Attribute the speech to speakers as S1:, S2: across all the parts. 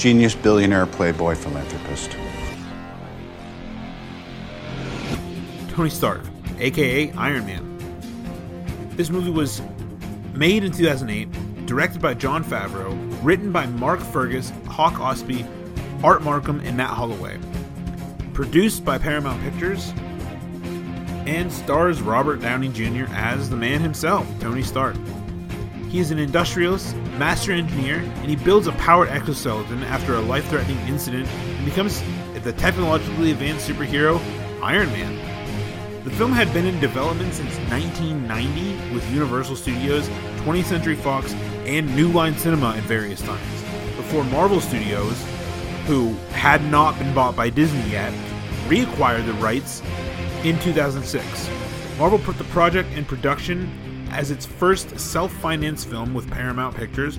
S1: genius, billionaire, playboy, philanthropist.
S2: Tony Stark, aka Iron Man. This movie was made in 2008, directed by Jon Favreau, written by Mark Fergus, Hawk Ostby, Art Marcum, and Matt Holloway. Produced by Paramount Pictures, and stars Robert Downey Jr. as the man himself, Tony Stark. He is an industrialist, master engineer, and he builds a powered exoskeleton after a life threatening incident and becomes the technologically advanced superhero Iron Man. The film had been in development since 1990 with Universal Studios, 20th Century Fox, and New Line Cinema at various times, before Marvel Studios, who had not been bought by Disney yet, reacquired the rights in 2006. Marvel put the project in production as its first self financed film with Paramount Pictures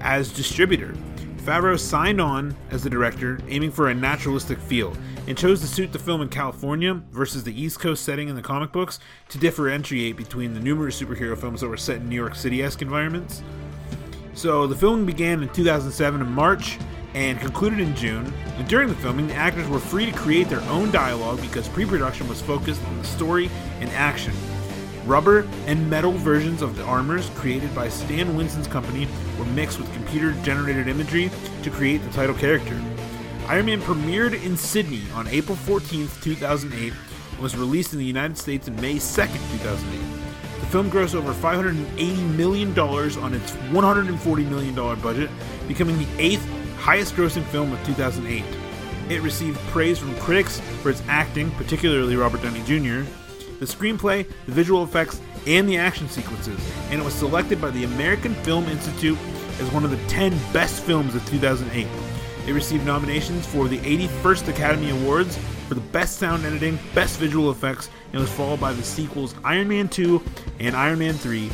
S2: as distributor. Favreau signed on as the director, aiming for a naturalistic feel, and chose to shoot the film in California versus the East Coast setting in the comic books to differentiate between the numerous superhero films that were set in New York City esque environments. So the filming began in 2007 in March and concluded in June. And during the filming, the actors were free to create their own dialogue because pre production was focused on the story and action. Rubber and metal versions of the armors created by Stan Winston's company were mixed with computer generated imagery to create the title character. Iron Man premiered in Sydney on April 14, 2008, and was released in the United States on May 2, 2008. The film grossed over $580 million on its $140 million budget, becoming the eighth highest grossing film of 2008. It received praise from critics for its acting, particularly Robert Downey Jr., the screenplay, the visual effects, and the action sequences, and it was selected by the American Film Institute as one of the 10 best films of 2008. It received nominations for the 81st Academy Awards for the Best Sound Editing, Best Visual Effects, and was followed by the sequels Iron Man 2 and Iron Man 3,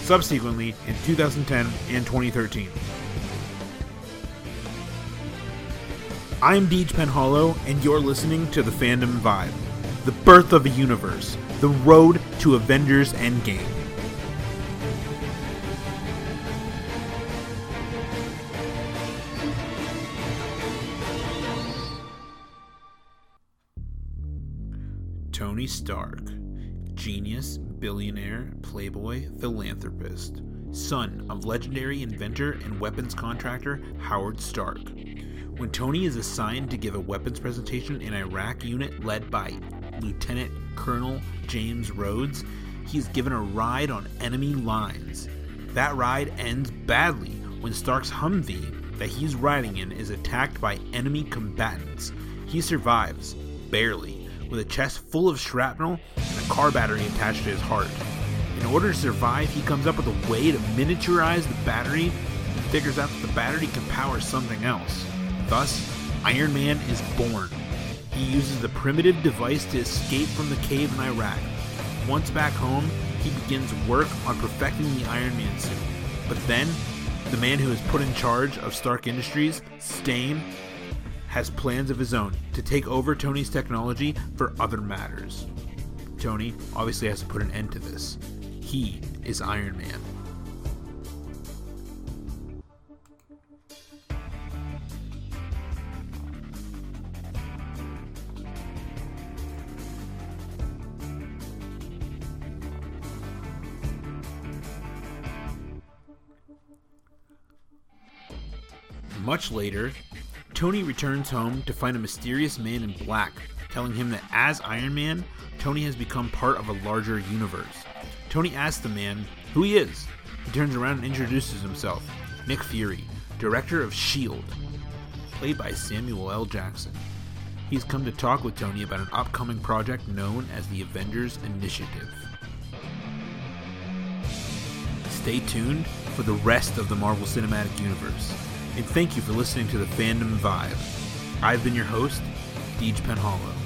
S2: subsequently in 2010 and 2013. I'm Deej Penhollow, and you're listening to the Fandom Vibe, the birth of a universe, the road to Avengers Endgame. Tony Stark, genius, billionaire, playboy, philanthropist, son of legendary inventor and weapons contractor Howard Stark. When Tony is assigned to give a weapons presentation in Iraq unit led by Lieutenant Colonel James Rhodes, he is given a ride on enemy lines. That ride ends badly when Stark's Humvee that he's riding in is attacked by enemy combatants. He survives, barely, with a chest full of shrapnel and a car battery attached to his heart. In order to survive, he comes up with a way to miniaturize the battery and figures out that the battery can power something else. Thus, Iron Man is born. He uses the primitive device to escape from the cave in Iraq. Once back home, he begins work on perfecting the Iron Man suit. But then, the man who is put in charge of Stark Industries, Stane, has plans of his own to take over Tony's technology for other matters. Tony obviously has to put an end to this. He is Iron Man. Much later, Tony returns home to find a mysterious man in black telling him that as Iron Man, Tony has become part of a larger universe. Tony asks the man who he is. He turns around and introduces himself Nick Fury, director of S.H.I.E.L.D., played by Samuel L. Jackson. He's come to talk with Tony about an upcoming project known as the Avengers Initiative. Stay tuned for the rest of the Marvel Cinematic Universe, and thank you for listening to the Fandom Vibe. I've been your host, Deej Penhollow.